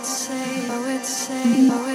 it safe, oh, it's safe, mm. oh, say.